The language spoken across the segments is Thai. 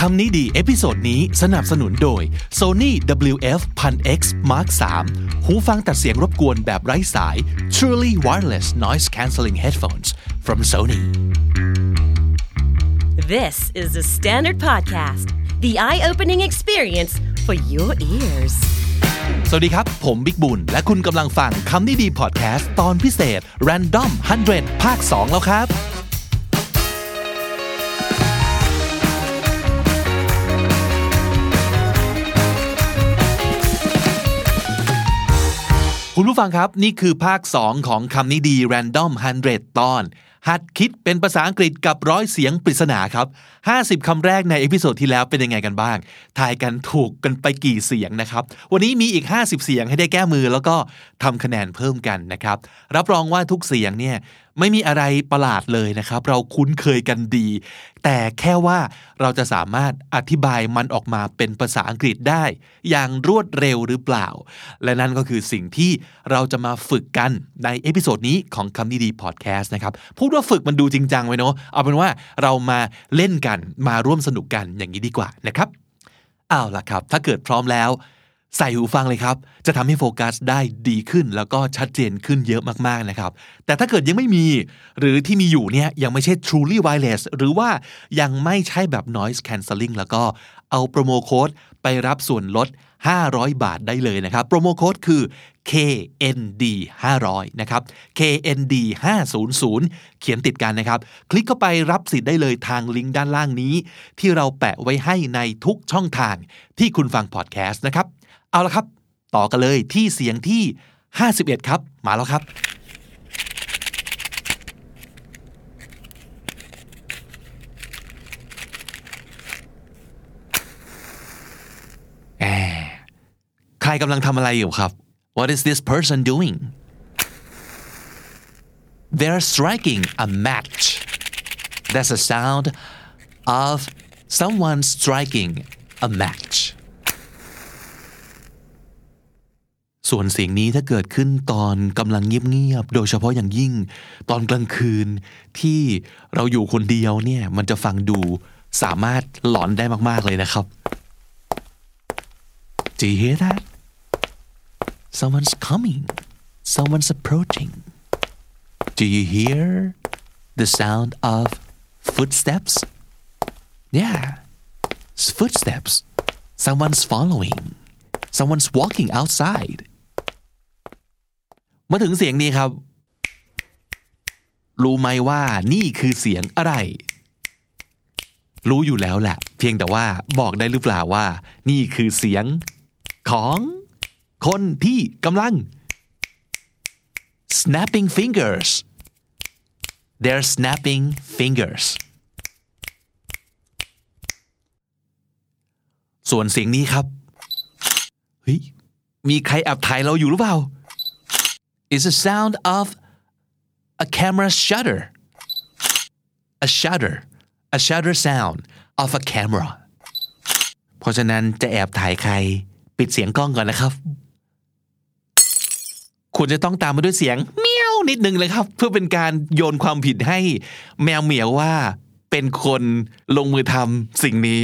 คำนี้ดี episode นี้สนับสนุนโดย Sony WF 1000X Mark 3หูฟังตัดเสียงรบกวนแบบไร้สาย Truly Wireless Noise Cancelling Headphones from Sony This is the Standard Podcast, the eye opening experience for your ears. สวัสดีครับ ผมบิ๊กบุญ และคุณกำลังฟังคำนี้ดีพอดแคสต์ตอนพิเศษ Random 100 ภาค 2 แล้วครับ คุณผู้ฟังครับ นี่คือภาค 2 ของคำนี้ดี Random 100 ตอน หัดคิดเป็นภาษาอังกฤษกับร้อยเสียงปริศนาครับ 50คำแรกใน episode ที่แล้วเป็นยังไงกันบ้าง ทายกันถูกกันไปกี่เสียงนะครับ วันนี้มีอีก 50 เสียงให้ได้แก้มือแล้วก็ทำคะแนนเพิ่มกันนะครับ รับรองว่าทุกเสียงเนี่ย ไม่มีอะไรประหลาดเลยนะครับ เราคุ้นเคยกันดี แต่แค่ว่าเราจะสามารถอธิบายมันออกมาเป็นภาษาอังกฤษได้ อย่างรวดเร็วหรือเปล่า และนั่นก็คือสิ่งที่เราจะมาฝึกกันใน episode นี้ของคำนี้ดีพอดแคสต์นะครับ พูดว่าฝึกมันดูจริงจังไว้เนาะเอาเป็นว่าเรามาเล่นกันมาร่วมสนุกกันอย่างนี้ดีกว่านะครับเอาล่ะครับ ถ้าเกิดพร้อมแล้ว ใส่หูฟังเลยครับ จะทำให้โฟกัสได้ดีขึ้น แล้วก็ชัดเจนขึ้นเยอะมากๆนะครับ แต่ถ้าเกิดยังไม่มี หรือที่มีอยู่เนี่ยยังไม่ใช่ truly wireless หรือว่ายังไม่ใช่แบบ noise cancelling แล้วก็เอาโปรโมโค้ดไปรับส่วนลด 500 บาทได้เลยนะครับ โปรโมโค้ดคือ KND 500นะครับ KND 500เขียนติดกันนะครับ คลิกเข้าไปรับสิทธิ์ได้เลยทางลิงก์ด้านล่างนี้ ที่เราแปะไว้ให้ในทุกช่องทางที่คุณฟังพอดแคสต์นะครับ เอาละครับ ต่อกันเลยที่เสียงที่ 51 ครับ มาแล้วครับแอบใครกำลังทำอะไรอยู่ครับ What is this person doing They're striking a match That's the sound of someone striking a match ส่วนเสียงนี้ถ้าเกิดขึ้นตอนกำลังเงียบๆ โดยเฉพาะอย่างยิ่ง ตอนกลางคืนที่เราอยู่คนเดียวเนี่ย มันจะฟังดูสามารถหลอนได้มากๆเลยนะครับ Do you hear that? Someone's coming. Someone's approaching. Do you hear the sound of footsteps? Yeah, footsteps. Someone's following. Someone's walking outside. มาถึงเสียงนี้ครับ รู้ไหมว่านี่คือเสียงอะไร รู้อยู่แล้วแหละ เพียงแต่ว่าบอกได้หรือเปล่าว่า นี่คือเสียงของคนที่กำลัง snapping fingers they're snapping fingers ส่วนเสียงนี้ครับ เฮ้ย มีใครแอบถ่ายเราอยู่หรือเปล่า is the sound of a camera shutter a shutter a shutter sound of a camera เพราะฉะนั้นจะแอบถ่ายใคร ปิดเสียงกล้องก่อนนะครับควรจะต้องตามมาด้วยเสียงเมียวนิดนึงเลยครับ เพื่อเป็นการโยนความผิดให้แมวเหมียวว่าเป็นคนลงมือทำสิ่งนี้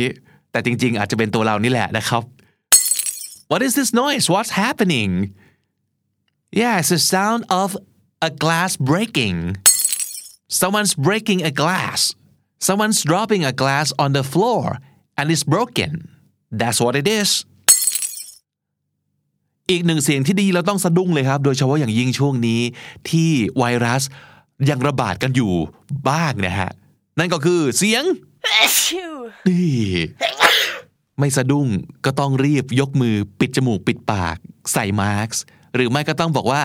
แต่จริงๆ อาจจะเป็นตัวเรานี่แหละนะครับ What is this noise What's happening Yeah it's the sound of a glass breaking Someone's breaking a glass Someone's dropping a glass on the floor and it's broken That's what it is อีกหนึ่งเสียงที่ดีเราต้องสะดุ้งเลยครับ โดยเฉพาะอย่างยิ่งช่วงนี้ที่ไวรัสยังระบาดกันอยู่บ้างนะฮะ นั่นก็คือเสียง Achoo. นี่ไม่สะดุ้งก็ต้องรีบยกมือปิดจมูกปิดปาก ใส่มาสก์ หรือไม่ก็ต้องบอกว่า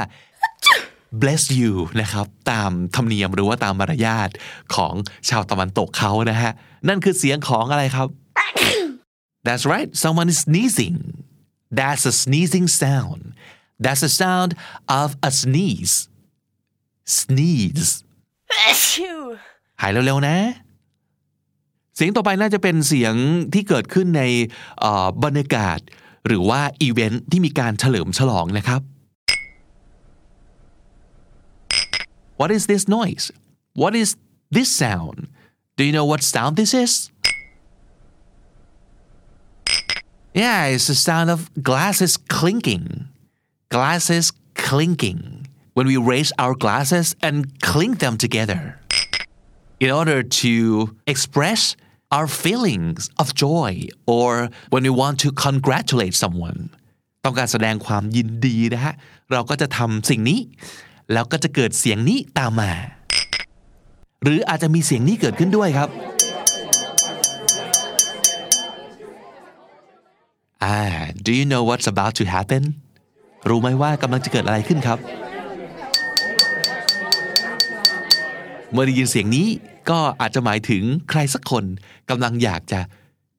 bless you นะครับ ตามธรรมเนียมหรือว่าตามมารยาทของชาวตะวันตกเขานะฮะ นั่นคือเสียงของอะไรครับ That's right someone is sneezing That's a sneezing sound That's the sound of a sneeze sneeze Achoo. หายเร็วๆนะ เสียงต่อไปน่าจะเป็นเสียงที่เกิดขึ้นในเอ่อบรรยากาศ หรือว่าอีเวนท์ที่มีการเฉลิมฉลองนะครับ What is this noise What is this sound Do you know what sound this is Yeah it's the sound of glasses clinking glasses clinking when we raise our glasses and clink them together in order to express our feelings of joy or when we want to congratulate someone ต้องการแสดงความยินดีนะฮะ เราก็จะทำสิ่งนี้ แล้วก็จะเกิดเสียงนี้ตามมา หรืออาจจะมีเสียงนี้เกิดขึ้นด้วยครับอ่า do you know what's about to happen รู้ไหมว่ากำลังจะเกิดอะไรขึ้นครับ เมื่อได้ยินเสียงนี้ก็อาจจะหมายถึงใครสักคนกำลังอยากจะ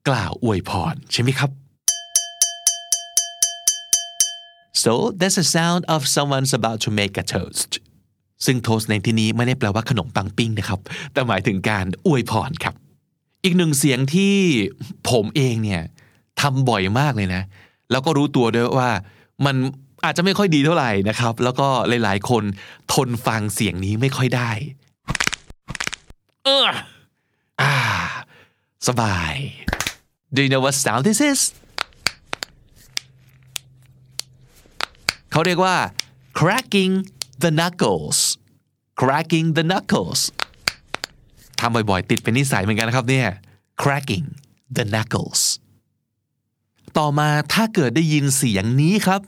กล่าวอวยพรใช่ไหมครับ so that's the sound of someone's about to make a toast ซึ่งโทสในที่นี้ไม่ได้แปลว่าขนมปังปิ้งนะครับ แต่หมายถึงการอวยพรครับ อีกหนึ่งเสียงที่ผมเองเนี่ยทำบ่อยมากเลยนะ แล้วก็รู้ตัวด้วยว่ามันอาจจะไม่ค่อยดีเท่าไหร่นะครับ แล้วก็หลาย ๆ คนทนฟังเสียงนี้ไม่ค่อยได้ เอออ่าสบาย Do you know what sound this is เขาเรียกว่า cracking the knuckles cracking the knuckles ทำบ่อยๆ ติดเป็นนิสัยเหมือนกันนะครับเนี่ย cracking the knuckles ต่อมาถ้าเกิดได้ยินเสียงนี้ครับ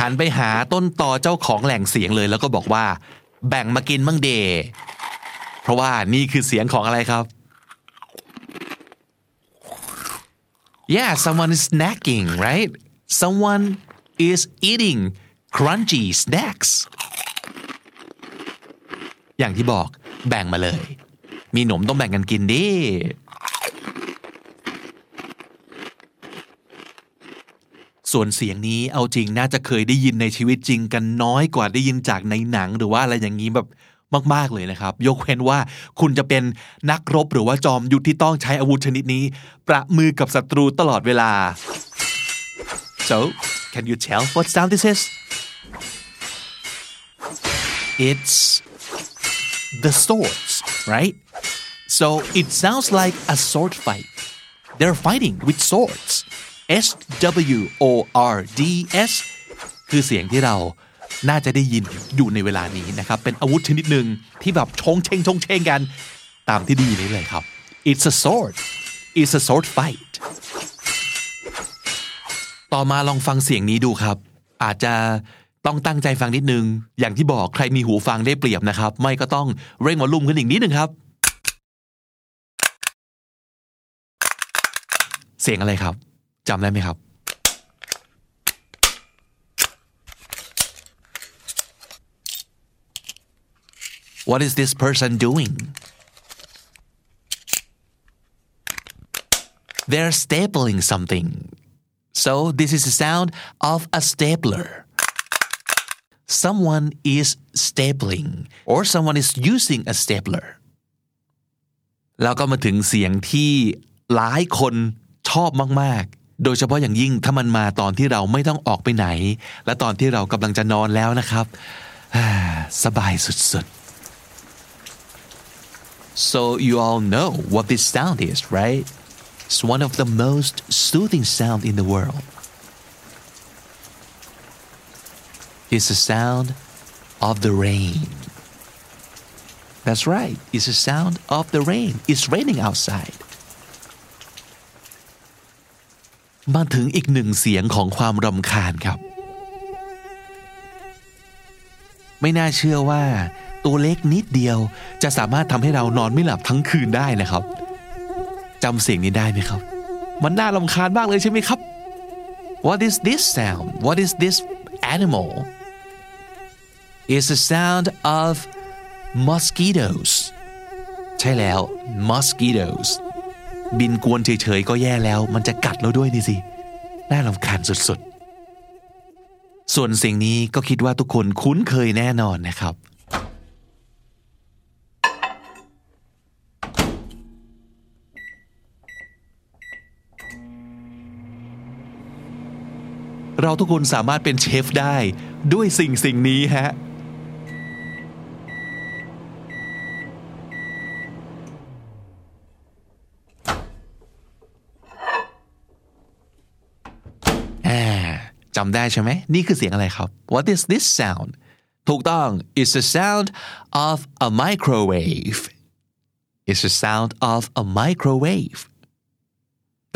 หันไปหาต้นต่อเจ้าของแหล่งเสียงเลยแล้วก็บอกว่า แบ่งมากินมั่งเด เพราะว่านี่คือเสียงของอะไรครับ Yeah someone is snacking right someone is eating crunchy snacks อย่างที่บอกแบ่งมาเลย มีหนมต้องแบ่งกันกินดิ ส่วนเสียงนี้เอาจริงน่าจะเคยได้ยินในชีวิตจริงกันน้อยกว่าได้ยินจากในหนังหรือว่าอะไรอย่างนี้แบบ มาก ๆ เลยนะครับ ยกเว้นว่าคุณจะเป็นนักรบหรือว่าจอมยุทธที่ต้องใช้อาวุธชนิดนี้ ประมือกับศัตรูตลอดเวลา so can you tell what sound this is it's the swords right so it sounds like a sword fight they're fighting with swords S W O R D S คือเสียงที่เรา น่าจะได้ยินอยู่ในเวลานี้นะครับ เป็นอาวุธชนิดหนึ่งที่แบบชงเชงชงเชงกัน ตามที่ดีนี้เลยครับ it's a sword it's a sword fight ต่อมาลองฟังเสียงนี้ดูครับ อาจจะต้องตั้งใจฟังนิดนึง อย่างที่บอกใครมีหูฟังได้เปรียบนะครับ ไม่ก็ต้องเร่งวอลลุ่มขึ้นอีกนิดนึงครับ เสียงอะไรครับจำได้ไหมครับ What is this person doing? They're stapling something. So this is the sound of a stapler. Someone is stapling or someone is using a stapler. แล้วก็มาถึงเสียงที่หลายคนชอบมากๆ โดยเฉพาะอย่างยิ่งถ้ามันมาตอนที่เราไม่ต้องออกไปไหน และตอนที่เรากำลังจะนอนแล้วนะครับ สบายสุดๆ So you all know what this sound is, right? It's one of the most soothing sound in the world. It's the sound of the rain. That's right. It's the sound of the rain. It's raining outside. มาถึงอีกหนึ่งเสียงของความรำคาญครับ ไม่น่าเชื่อว่า ตัวเล็กนิดเดียว จะสามารถทำให้เรานอนไม่หลับทั้งคืนได้นะครับจำเสียงนี้ได้ไหมครับ มันน่ารำคาญมากเลยใช่ไหมครับ What is this sound What is this animal It's the sound of mosquitoes ใช่แล้ว mosquitoes บินกวนเฉยๆก็แย่แล้ว มันจะกัดเราด้วยนี่สิ น่ารำคาญสุดๆ ส่วนสิ่งนี้ก็คิดว่าทุกคนคุ้นเคยแน่นอนนะครับ เราทุกคนสามารถเป็นเชฟได้ด้วยสิ่งสิ่งนี้ฮะ จำได้ใช่ไหม นี่คือเสียงอะไรครับ What is this sound ถูกต้อง It's the sound of a microwave It's the sound of a microwave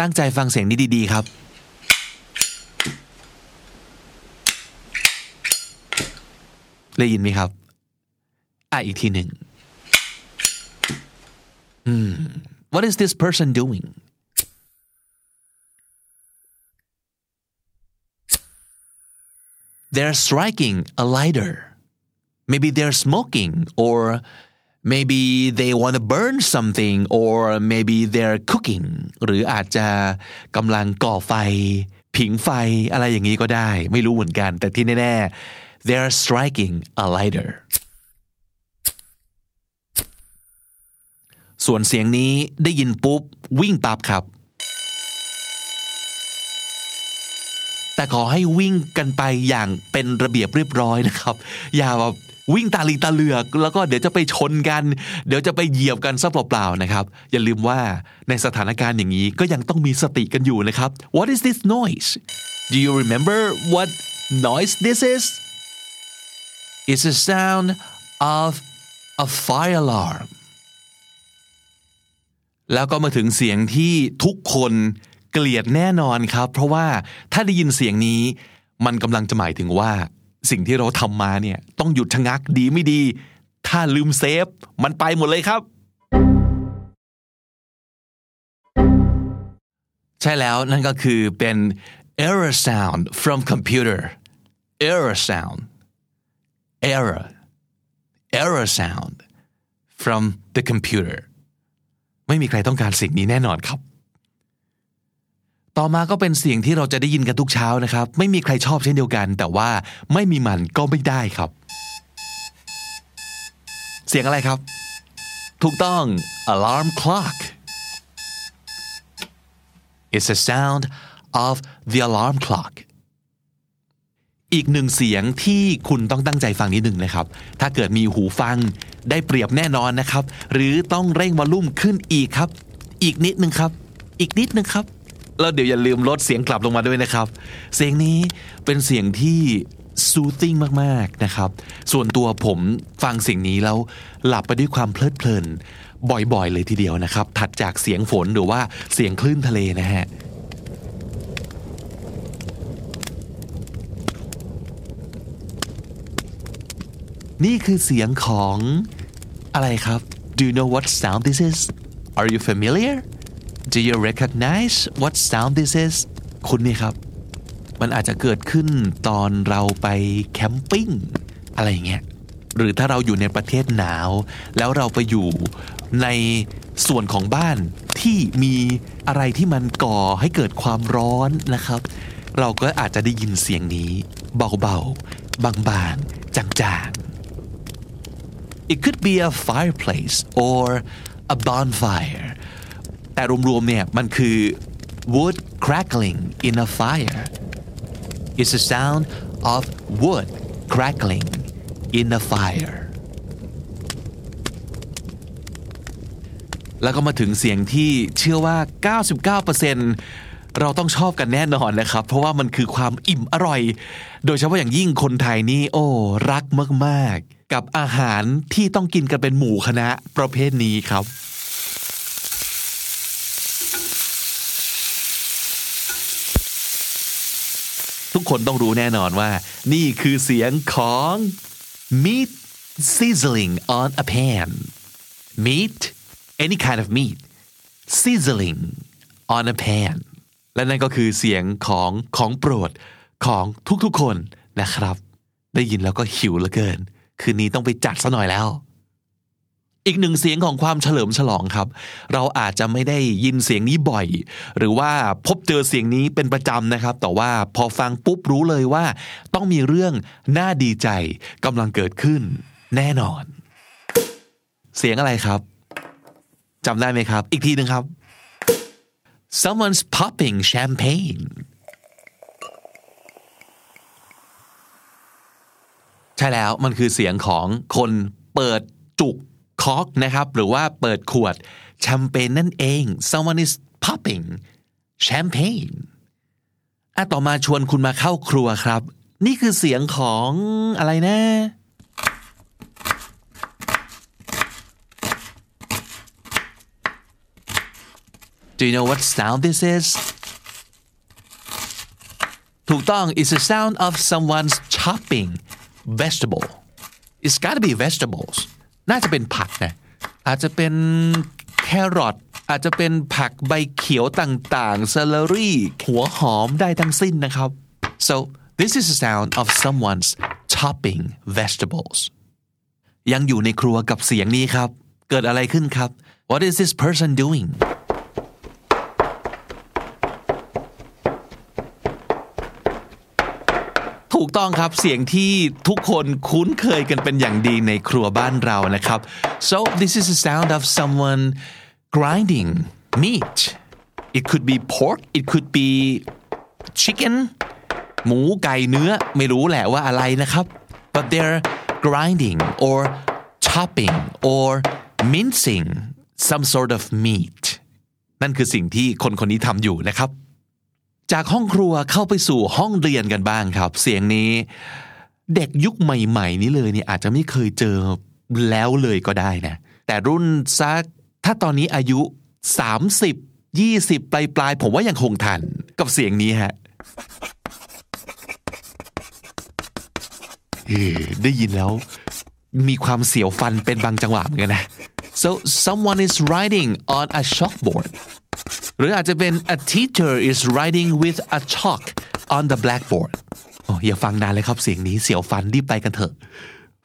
ตั้งใจฟังเสียงนี้ดี ๆ ครับ ได้ยินไหมครับ อะอีกทีหนึ่ง What is this person doing they're striking a lighter maybe they're smoking or maybe they want to burn something or maybe they're cooking หรืออาจจะกำลังก่อไฟ ผิงไฟอะไรอย่างนี้ก็ได้ ไม่รู้เหมือนกัน แต่ที่แน่ๆ they're striking a lighter ส่วนเสียงนี้ได้ยินปุ๊บ วิ่งปั๊บครับ แต่ขอให้วิ่งกันไปอย่างเป็นระเบียบเรียบร้อยนะครับ อย่าแบบวิ่งตาลีตาเหลือก แล้วก็เดี๋ยวจะไปชนกัน เดี๋ยวจะไปเหยียบกันซะเปล่าๆนะครับ อย่าลืมว่าในสถานการณ์อย่างนี้ก็ยังต้องมีสติกันอยู่นะครับ What is this noise Do you remember what noise this is It's a sound of a fire alarm แล้วก็มาถึงเสียงที่ทุกคนเกลียดแน่นอนครับ เพราะว่าถ้าได้ยินเสียงนี้ มันกำลังจะหมายถึงว่า สิ่งที่เราทำมาเนี่ยต้องหยุดชะงักดีไม่ดี ถ้าลืมเซฟ มันไปหมดเลยครับ ใช่แล้วนั่นก็คือเป็น error sound from computer error sound error error sound from the computer ไม่มีใครต้องการสิ่งนี้แน่นอนครับ ต่อมาก็เป็นเสียงที่เราจะได้ยินกันทุกเช้านะครับ ไม่มีใครชอบเช่นเดียวกัน แต่ว่าไม่มีมันก็ไม่ได้ครับ เสียงอะไรครับ ถูกต้อง alarm clock It's the sound of the alarm clock อีกหนึ่งเสียงที่คุณต้องตั้งใจฟังนิดหนึ่งนะครับ ถ้าเกิดมีหูฟังได้เปรียบแน่นอนนะครับ หรือต้องเร่งวอลลุ่มขึ้นอีกครับ อีกนิดนึงครับ อีกนิดนึงครับ แล้วเดี๋ยวอย่าลืมลดเสียงกลับลงมาด้วยนะครับ เสียงนี้เป็นเสียงที่ soothing มากๆนะครับ ส่วนตัวผมฟังเสียงนี้แล้วหลับไปด้วยความเพลิดเพลิน บ่อยๆ เลยทีเดียวนะครับ ถัดจากเสียงฝนหรือว่าเสียงคลื่นทะเลนะฮะ นี่คือเสียงของอะไรครับ Do you know what sound this is Are you familiar Do you recognize what sound this is คุณนี่ครับ มันอาจจะเกิดขึ้นตอนเราไปแคมปิ้งอะไรเงี้ยหรือถ้าเราอยู่ในประเทศหนาว แล้วเราไปอยู่ในส่วนของบ้านที่มีอะไรที่มันก่อให้เกิดความร้อนนะครับ เราก็อาจจะได้ยินเสียงนี้ เบาๆ บางๆจางๆ It could be a fireplace or a bonfire แต่รวมๆ เนี่ย มันคือ wood crackling in a fire It's the sound of wood crackling in a fire แล้วก็มาถึงเสียงที่เชื่อว่า 99% เราต้องชอบกันแน่นอนนะครับ เพราะว่ามันคือความอิ่มอร่อย โดยเฉพาะอย่างยิ่งคนไทยนี่โอ้ รักมากๆ กับอาหารที่ต้องกินกันเป็นหมู่คณะประเภทนี้ครับทุกคนต้องรู้แน่นอนว่า นี่คือเสียงของ meat sizzling on a pan meat any kind of meat sizzling on a pan และนั่นก็คือเสียงของของโปรดของทุกๆคนนะครับ ได้ยินแล้วก็หิวเหลือเกิน คืนนี้ต้องไปจัดซะหน่อยแล้ว อีกหนึ่งเสียงของความเฉลิมฉลองครับ เราอาจจะไม่ได้ยินเสียงนี้บ่อย หรือว่าพบเจอเสียงนี้เป็นประจำนะครับ แต่ว่าพอฟังปุ๊บรู้เลยว่า ต้องมีเรื่องน่าดีใจกำลังเกิดขึ้น แน่นอน เสียงอะไรครับจำได้ไหมครับ อีกทีหนึ่งครับ someone's popping champagne ใช่แล้วมันคือเสียงของคนเปิดจุกคอกนะครับ หรือว่าเปิดขวดแชมเปญนั่นเอง someone is popping champagne อะต่อมาชวนคุณมาเข้าครัวครับ นี่คือเสียงของอะไรนะ Do you know what sound this is ถูกต้อง it's the sound of someone's chopping vegetable it's gotta be vegetables น่าจะเป็นผักนะอาจจะเป็นแครอทอาจจะเป็นผักใบเขียวต่างๆ celery หัวหอมได้ทั้งสิ้นนะครับ so this is the sound of someone's chopping vegetables ยังอยู่ในครัวกับเสียงนี้ครับ เกิดอะไรขึ้นครับ what is this person doing ถูกต้องครับเสียงที่ทุกคนคุ้นเคยกันเป็นอย่างดีในครัวบ้านเรานะครับ so this is the sound of someone grinding meat it could be pork it could be chicken หมูไก่เนื้อไม่รู้แหละว่าอะไรนะครับ but they're grinding or chopping or mincing some sort of meat นั่นคือสิ่งที่คนคนนี้ทำอยู่นะครับ จากห้องครัวเข้าไปสู่ห้องเรียนกันบ้างครับ เสียงนี้ เด็กยุคใหม่ ๆ นี้เลยเนี่ยอาจจะไม่เคยเจอแล้วเลยก็ได้นะ แต่รุ่นซักถ้าตอนนี้อายุ 30 20 ปลายปลายๆผมว่ายังคงทันกับเสียงนี้ฮะได้ยินแล้ว มีความเสียวฟันเป็นบางจังหวะเหมือนกันนะ so someone is writing on a chalkboard หรืออาจจะเป็น a teacher is writing with a chalk on the blackboard โอ้อย่าฟังนานเลยครับเสียงนี้เสียวฟันรีบไปกันเถอะ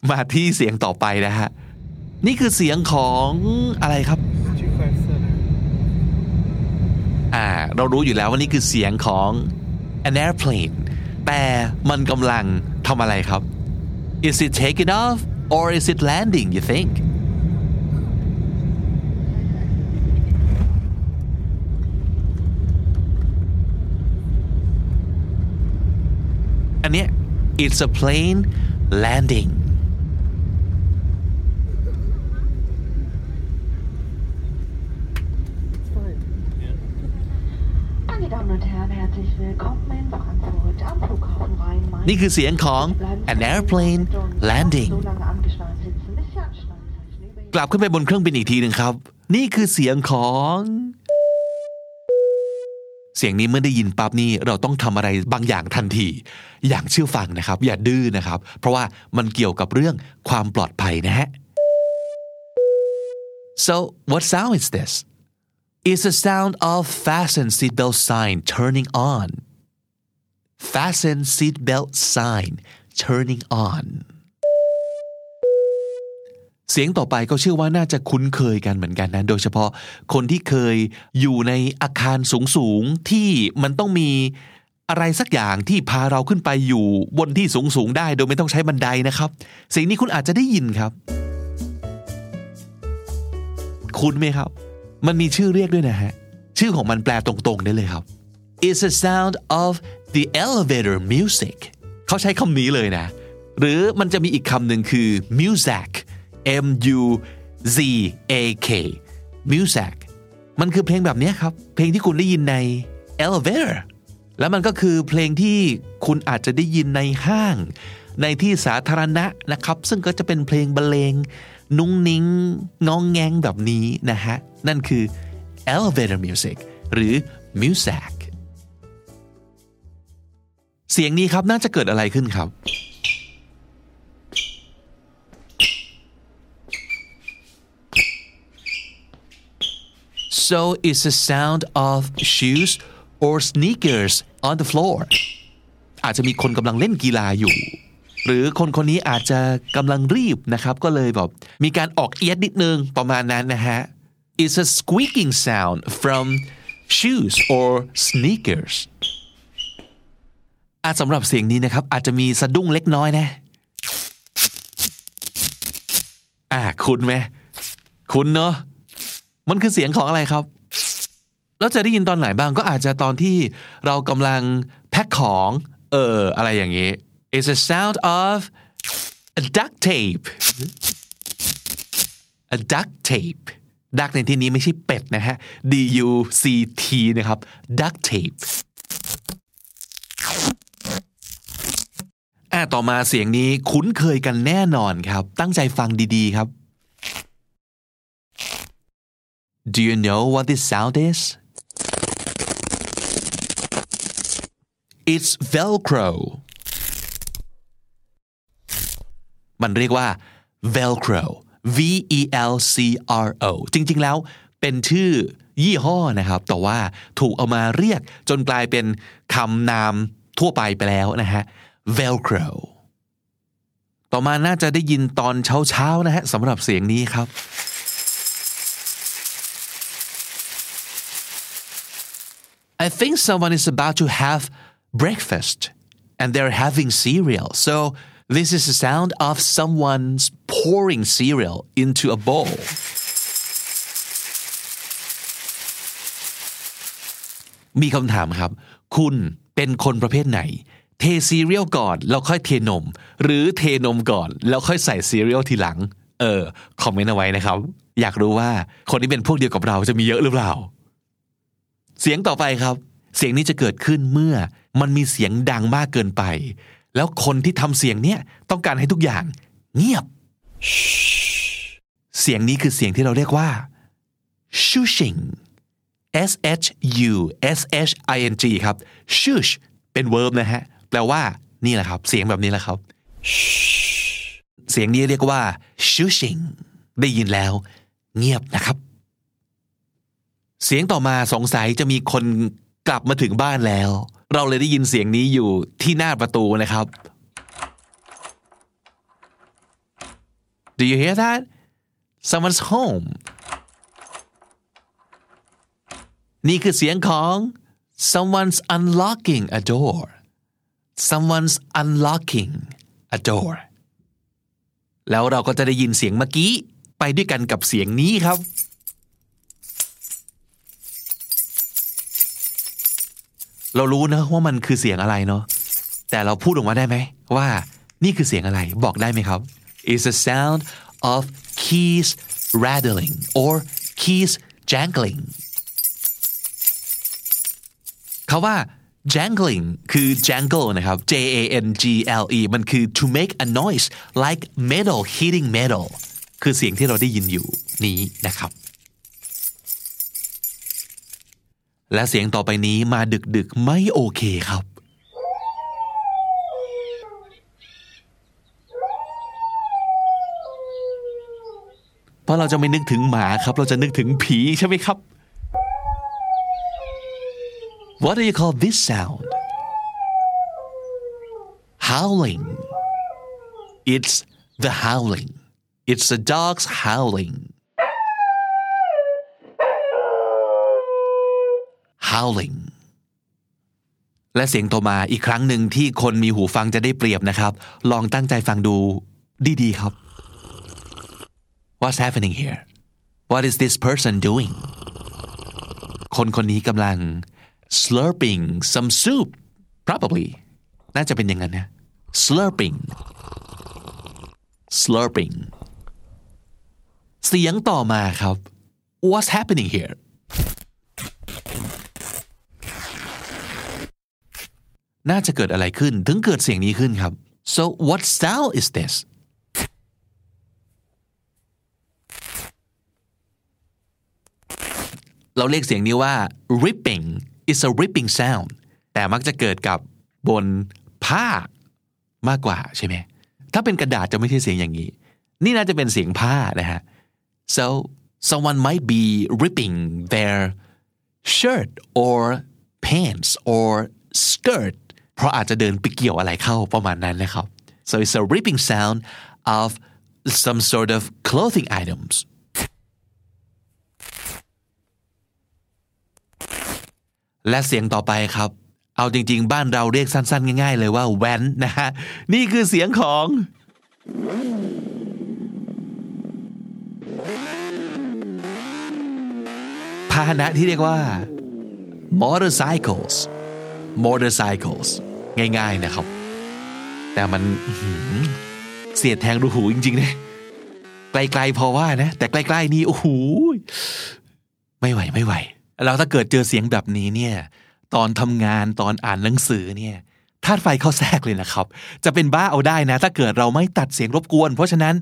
มาที่เสียงต่อไปนะฮะ นี่คือเสียงของอะไรครับอ่าเรารู้อยู่แล้วว่านี่คือเสียงของ an airplane แต่มันกำลังทำอะไรครับ is it taking off or is it landing you think อันเนี้ย it's a plane landing Meine Damen und Herren, herzlich willkommen in Frankfurt am Flughafen Rhein-Main. นี่คือเสียงของ an airplane landing So lange angeschnallt sitzen, bis Sie Anschnallzeichen über กลับขึ้นไปบนเครื่องบินอีกทีหนึ่งครับ นี่คือเสียงของ เสียงนี้เมื่อได้ยินปั๊บนี่เราต้องทำอะไรบางอย่างทันที อย่างเชื่อฟังนะครับ อย่าดื้อนะครับ เพราะว่ามันเกี่ยวกับเรื่องความปลอดภัยนะฮะ so what sound is this It's the sound of fasten seatbelt sign turning on fasten seatbelt sign turning on เสียงต่อไปก็เชื่อว่าน่าจะคุ้นเคยกันเหมือนกันนะ โดยเฉพาะคนที่เคยอยู่ในอาคารสูงๆที่มันต้องมีอะไรสักอย่างที่พาเราขึ้นไปอยู่บนที่สูงๆได้โดยไม่ต้องใช้บันไดนะครับเสียงนี้คุณอาจจะได้ยินครับ คุ้นไหมครับ มันมีชื่อเรียกด้วยนะฮะ ชื่อของมันแปลตรงๆได้เลยครับ It's the sound of the elevator music เขาใช้คำนี้เลยนะ หรือมันจะมีอีกคำหนึ่งคือ music M U Z A K music มันคือเพลงแบบนี้ครับ เพลงที่คุณได้ยินใน elevator แล้วมันก็คือเพลงที่คุณอาจจะได้ยินในห้าง ในที่สาธารณะนะครับ ซึ่งก็จะเป็นเพลงบรรเลง นุ้งนิ้งงองแงงแบบนี้นะฮะ นั่นคือ elevator music หรือ music เสียงนี้ครับน่าจะเกิดอะไรขึ้นครับ so it's the sound of shoes or sneakers on the floor อาจจะมีคนกำลังเล่นกีฬาอยู่ หรือคนคนนี้อาจจะกำลังรีบนะครับ ก็เลยแบบมีการออกเอียดนิดนึงประมาณนั้นนะฮะ it's a squeaking sound from shoes or sneakers อะสำหรับเสียงนี้นะครับ อาจจะมีสะดุ้งเล็กน้อยนะ อ่าคุณไหมคุณเนาะ มันคือเสียงของอะไรครับ แล้วจะได้ยินตอนไหนบ้างก็อาจจะตอนที่เรากำลังแพ็คของ เออ อะไรอย่างนี้ It's a sound of a duct tape a duct tape duck ในที่นี้ไม่ใช่เป็ดนะฮะ D U C T นะครับ duct tape อะต่อมาเสียงนี้คุ้นเคยกันแน่นอนครับ ตั้งใจฟังดีๆครับ Do you know what this sound is? It's Velcro มันเรียกว่า Velcro V E L C R O จริง ๆ แล้วเป็นชื่อยี่ห้อนะครับ แต่ว่าถูกเอามาเรียกจนกลายเป็นคำนามทั่วไปไปแล้วนะฮะ Velcro ต่อมาน่าจะได้ยินตอนเช้าๆนะฮะสำหรับเสียงนี้ครับ I think someone is about to have breakfast and they're having cereal. So this is the sound of someone's pouring cereal into a bowl. มีคำถามครับ คุณเป็นคนประเภทไหน เทซีเรียลก่อนแล้วค่อยเทนม หรือเทนมก่อนแล้วค่อยใส่ซีเรียลทีหลัง เออ คอมเมนต์เอาไว้นะครับ อยากรู้ว่าคนที่เป็นพวกเดียวกับเราจะมีเยอะหรือเปล่า เสียงต่อไปครับ เสียงนี้จะเกิดขึ้นเมื่อมันมีเสียงดังมากเกินไป แล้วคนที่ทำเสียงเนี้ยต้องการให้ทุกอย่าง เงียบ เสียงนี้คือเสียงที่เราเรียกว่า shushing S H U S H I N G ครับ shush เป็น verb นะฮะ แปลว่า นี่แหละครับ เสียงแบบนี้แหละครับ เสียงนี้เรียกว่า shushing ได้ยินแล้ว เงียบนะครับ เสียงต่อมาสงสัยจะมีคนกลับมาถึงบ้านแล้ว เราเลยได้ยินเสียงนี้อยู่ที่หน้าประตูนะครับ Do you hear that? Someone's home. นี่คือเสียงของ someone's unlocking a door someone's unlocking a door แล้วเราก็จะได้ยินเสียงเมื่อกี้ ไปด้วยกันกับเสียงนี้ครับ เรารู้นะว่ามันคือเสียงอะไรเนาะแต่เราพูดออกมาได้ไหมว่านี่คือเสียงอะไรบอกได้ไหมครับ It's a sound of keys rattling or keys jangling เขาว่า jangling คือ jangle นะครับ J A N G L E มันคือ to make a noise like metal hitting metal คือเสียงที่เราได้ยินอยู่นี้นะครับ และเสียงต่อไปนี้มาดึกๆไม่โอเคครับ เพราะเราจะไม่นึกถึงหมาครับ เราจะนึกถึงผีใช่ไหมครับ What do you call this sound? Howling. It's the howling. It's the dog's howling. Howling. และเสียงต่อมาอีกครั้งหนึ่งที่คนมีหูฟังจะได้เปรียบนะครับ ลองตั้งใจฟังดูดีๆครับ What's happening here? What is this person doing? คนคนนี้กำลัง slurping some soup probably น่าจะเป็นอย่างนั้นนะ slurping slurping เสียงต่อมาครับ What's happening here น่าจะเกิดอะไรขึ้นถึงเกิดเสียงนี้ขึ้นครับ so what sound is this เราเรียกเสียงนี้ว่า ripping is a ripping sound แต่มักจะเกิดกับบนผ้ามากกว่าใช่ไหม ถ้าเป็นกระดาษจะไม่ใช่เสียงอย่างนี้ นี่น่าจะเป็นเสียงผ้านะฮะ so someone might be ripping their shirt or pants or skirt เพราะอาจจะเดินไปเกี่ยวอะไรเข้าประมาณนั้นนะครับ so it's a ripping sound of some sort of clothing items และเสียงต่อไปครับ เอาจริง ๆ บ้านเราเรียกสั้น ๆ ง่าย ๆ เลยว่าแวนนะฮะ นี่คือเสียงของ พาหนะที่เรียกว่า motorcycles motorcycles ง่าย ๆนะครับ แต่มันเสียดแทงรูหูจริงๆนะไกลๆพอว่านะ แต่ใกล้ๆนี่โอ้โหไม่ไหวไม่ไหว แล้วถ้าเกิดเจอเสียงแบบนี้เนี่ย ตอนทำงานตอนอ่านหนังสือเนี่ยธาตุไฟเข้าแทรกเลยนะครับ จะเป็นบ้าเอาได้นะ ถ้าเกิดเราไม่ตัดเสียงรบกวน เพราะฉะนั้น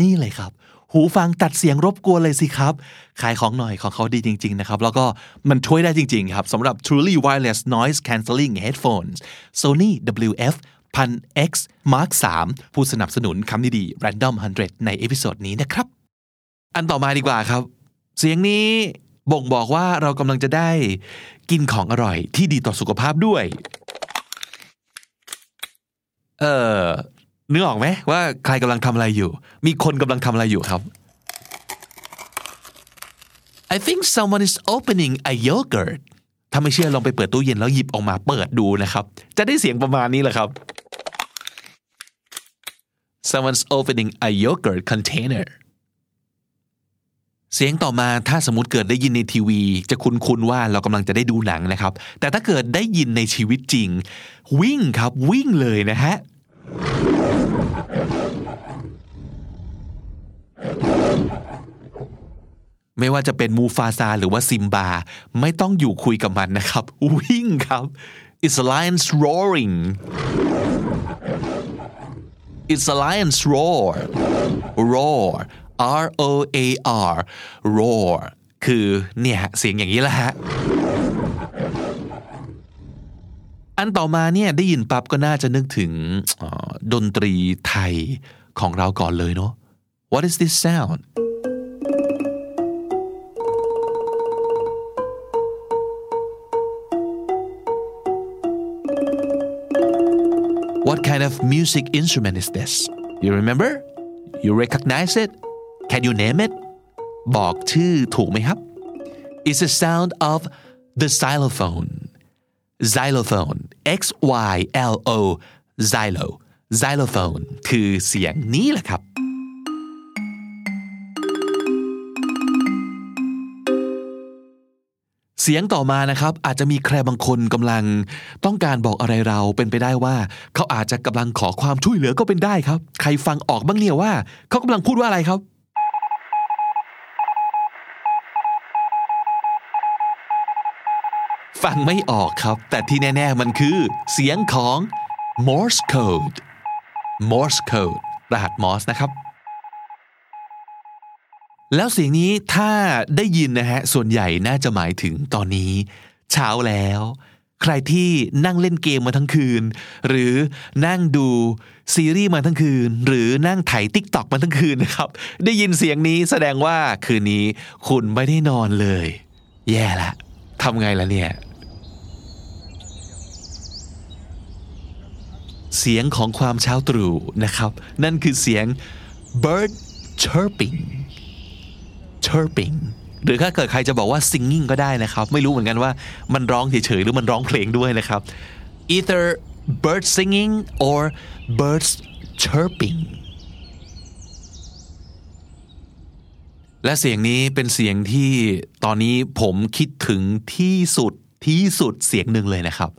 นี่เลยครับ หูฟังตัดเสียงรบกวนเลยสิครับ ขายของหน่อยของเขาดีจริง ๆ นะครับ แล้วก็มันช่วยได้จริง ๆ ครับสำหรับ Truly Wireless Noise Cancelling Headphones Sony WF 1000 X Mark 3 ผู้สนับสนุนคำนี้ดี Random 100 ในเอพิโซดนี้นะครับ อันต่อมาดีกว่าครับ เสียงนี้บ่งบอกว่าเรากำลังจะได้กินของอร่อยที่ดีต่อสุขภาพด้วย เออ นึกออกไหมว่าใครกำลังทำอะไรอยู่ มีคนกำลังทำอะไรอยู่ครับ I think someone is opening a yogurt ถ้าไม่เชื่อลองไปเปิดตู้เย็นแล้วหยิบออกมาเปิดดูนะครับ จะได้เสียงประมาณนี้แหละครับ Someone's opening a yogurt container เสียงต่อมาถ้าสมมติเกิดได้ยินในทีวี จะคุ้นๆว่าเรากำลังจะได้ดูหนังนะครับ แต่ถ้าเกิดได้ยินในชีวิตจริง วิ่งครับวิ่งเลยนะฮะ ไม่ว่าจะเป็นมูฟาซาหรือว่าซิมบา ไม่ต้องอยู่คุยกับมันนะครับ วิ่งครับ It's a lion's roaring It's a lion's roar roar R O A R roar คือเนี่ยเสียงอย่างนี้แหละฮะอันต่อมาเนี่ยได้ยินปั๊บก็น่าจะนึกถึงอ่อ ดนตรีไทยของเราก่อนเลยเนาะ What is this sound What kind of music instrument is this? You remember? You recognize it? Can you name it? บอกชื่อถูกไหมครับ It's the sound of the xylophone. Xylophone. X Y L O. Xylo. Xylophone คือเสียงนี้แหละครับ เสียงต่อมานะครับ อาจจะมีใครบางคนกำลังต้องการบอกอะไรเราเป็นไปได้ว่า เขาอาจจะกำลังขอความช่วยเหลือก็เป็นได้ครับ ใครฟังออกบ้างเนี่ยว่า เขากำลังพูดว่าอะไรครับฟังไม่ออกครับ แต่ที่แน่ ๆ มันคือ เสียงของ Morse code Morse code รหัสมอสนะครับ แล้วเสียงนี้ถ้าได้ยินนะฮะ ส่วนใหญ่น่าจะหมายถึงตอนนี้ เช้าแล้ว ใครที่นั่งเล่นเกมมาทั้งคืน หรือนั่งดูซีรีส์มาทั้งคืน หรือนั่งไถติ๊กตอกมาทั้งคืนนะครับ ได้ยินเสียงนี้แสดงว่าคืนนี้คุณไม่ได้นอนเลย แย่ละทำไงล่ะเนี่ย เสียงของความเช้าตรู่นะครับ นั่นคือเสียง bird chirping chirping หรือถ้าเกิดใครจะบอกว่า singing ก็ได้นะครับ ไม่รู้เหมือนกันว่ามันร้องเฉยๆหรือมันร้องเพลงด้วยนะครับ either bird singing or birds chirping และเสียงนี้เป็นเสียงที่ตอนนี้ผมคิดถึงที่สุดที่สุดเสียงหนึ่งเลยนะครับ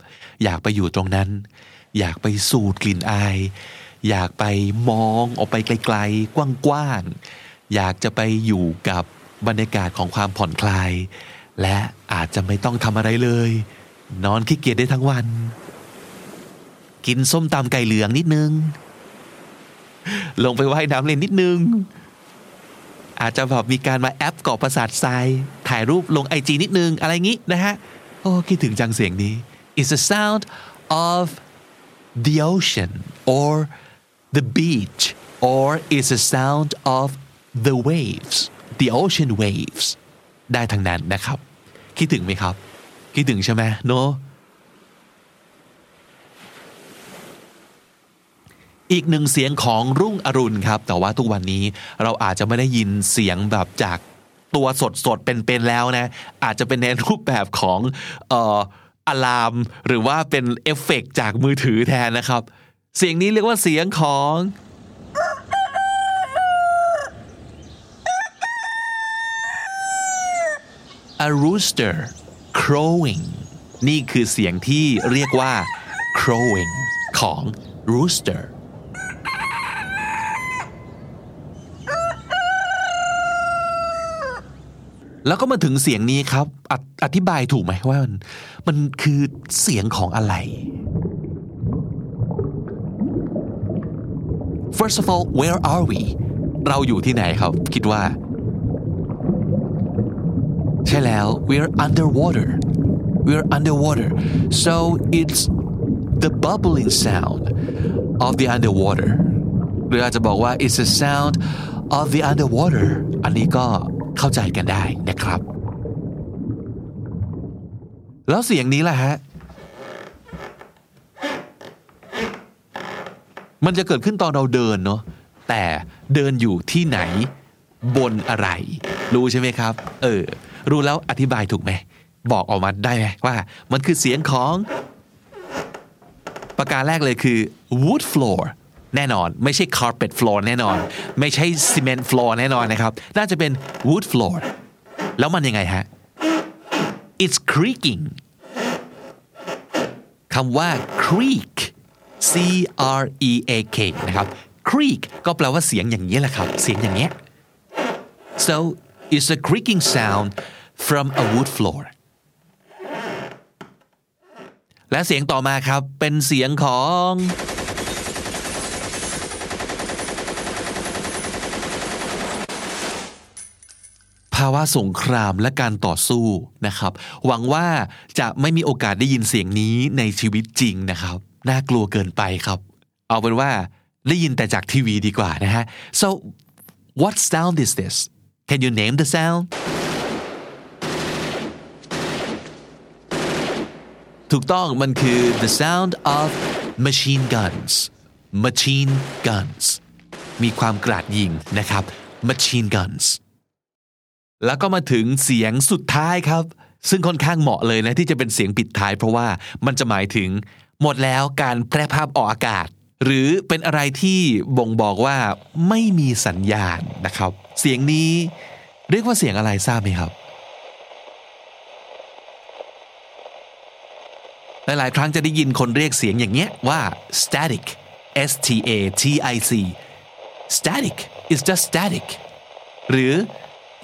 อยากไปอยู่ตรงนั้น อยากไปสูดกลิ่นอาย อยากไปมองออกไปไกลๆ กว้างๆ อยากจะไปอยู่กับบรรยากาศของความผ่อนคลาย และอาจจะไม่ต้องทำอะไรเลย นอนขี้เกียจได้ทั้งวัน กินส้มตำไก่เหลืองนิดนึง ลงไปว่ายน้ำเล่นนิดนึง อาจจะแบบมีการมาแอปเกาะประสาททราย ถ่ายรูปลงไอจีนิดนึง อะไรงี้นะฮะ โอ้คิดถึงจังเสียงนี้ It's the sound of the ocean or the beach or is the sound of the waves the ocean waves ได้ทั้งนั้นนะครับ คิดถึงไหมครับ คิดถึงใช่ไหมโนอีกหนึ่งเสียงของรุ่งอรุณครับ แต่ว่าทุกวันนี้เราอาจจะไม่ได้ยินเสียงแบบจากตัวสดสดๆเป็นๆแล้วนะ อาจจะเป็นในรูปแบบของเอ่อ alarm หรือว่าเป็นเอฟเฟกต์จากมือถือแทนนะครับ เสียงนี้เรียกว่าเสียงของ a rooster crowing นี่คือเสียงที่เรียกว่า crowing ของ rooster แล้วก็มาถึงเสียงนี้ครับออธิบายถูกไหมว่ามันมันคือเสียงของอะไร First of all where are we เราอยู่ที่ไหนครับ คิดว่า ใช่แล้ว we're underwater we're underwater so it's the bubbling sound of the underwater หรืออาจจะบอกว่า it's the sound of the underwater อันนี้ก็ เข้าใจกันได้นะครับ แล้วเสียงนี้ล่ะฮะ มันจะเกิดขึ้นตอนเราเดินเนาะแต่เดินอยู่ที่ไหน บนอะไร รู้ใช่ไหมครับ เออ รู้แล้วอธิบายถูกไหม บอกออกมาได้ไหมว่ามันคือเสียงของ ประการแรกเลยคือ wood floor แน่นอน ไม่ใช่ carpet floor แน่นอน ไม่ใช่ cement floor แน่นอนนะครับ น่าจะเป็น wood floor แล้วมันยังไงฮะ it's creaking คำว่า creak c r e a k นะครับ creak ก็แปลว่าเสียงอย่างนี้แหละครับ เสียงอย่างเงี้ย so it's a creaking sound from a wood floor และเสียงต่อมาครับ เป็นเสียงของ ภาวะสงครามและการต่อสู้นะครับ หวังว่าจะไม่มีโอกาสได้ยินเสียงนี้ในชีวิตจริงนะครับ น่ากลัวเกินไปครับ เอาเป็นว่าได้ยินแต่จากทีวีดีกว่านะฮะ so what sound is this can you name the sound ถูกต้องมันคือ the sound of machine guns machine guns มีความกราดยิงนะครับ machine guns แล้วก็มาถึงเสียงสุดท้ายครับ ซึ่งค่อนข้างเหมาะเลยนะที่จะเป็นเสียงปิดท้าย เพราะว่ามันจะหมายถึง หมดแล้วการแพร่ภาพออกอากาศ หรือเป็นอะไรที่บ่งบอกว่าไม่มีสัญญาณนะครับ เสียงนี้เรียกว่าเสียงอะไรทราบไหมครับหลายๆครั้งจะได้ยินคนเรียกเสียงอย่างเงี้ยว่า static S T A T I C static is just static หรือ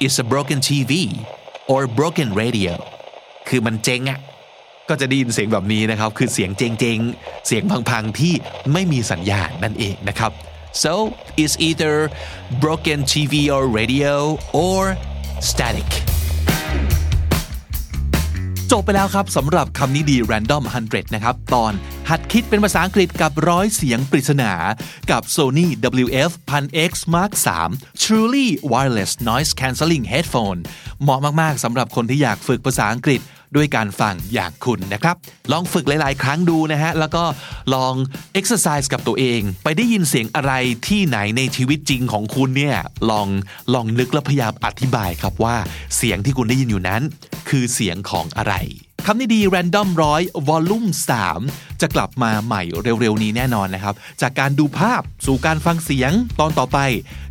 is a broken TV or broken radio คือมันเจ๊งอะก็จะได้ยินเสียงแบบนี้นะครับ คือเสียงเจ๊งๆ เสียงพังๆ ที่ไม่มีสัญญาณนั่นเองนะครับ so it's either broken TV or radio or static จบไปแล้วครับสำหรับคำนี้ดี Random 100 นะครับ ตอนหัดคิดเป็นภาษาอังกฤษกับร้อยเสียงปริศนา กับ Sony WF 1000X Mark 3 Truly Wireless Noise Cancelling Headphone เหมาะมาก ๆสำหรับคนที่อยากฝึกภาษาอังกฤษ ด้วยการฟังอย่างคุณนะครับ ลองฝึกหลาย ๆ ครั้งดูนะฮะ แล้วก็ลอง exercise กับตัวเอง ไปได้ยินเสียงอะไรที่ไหนในชีวิตจริงของคุณเนี่ย ลองลองนึกและพยายามอธิบายครับว่าเสียงที่คุณได้ยินอยู่นั้น คือเสียงของอะไรคำนี้ดี Random ร้อยวอลลุ่ม3 จะกลับมาใหม่เร็วๆ นี้แน่นอนนะครับ จากการดูภาพสู่การฟังเสียงตอนต่อไป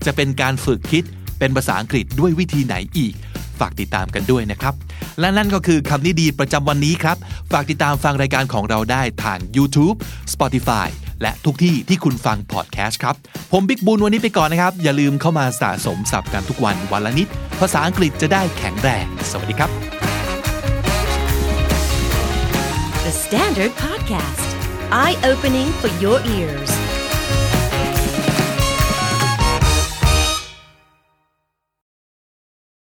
จะเป็นการฝึกคิดเป็นภาษาอังกฤษด้วยวิธีไหนอีก ฝากติดตามกันด้วยนะครับ และนั่นก็คือคำนี้ดีประจำวันนี้ครับ ฝากติดตามฟังรายการของเราได้ทาง YouTube Spotify และทุกที่ที่คุณฟังพอดแคสต์ครับ ผมบิ๊กบูลวันนี้ไปก่อนนะครับ อย่าลืมเข้ามาสะสมศัพท์กันทุกวันวันละนิด ภาษาอังกฤษจะได้แข็งแรง สวัสดีครับ The Standard Podcast, eye opening for your ears.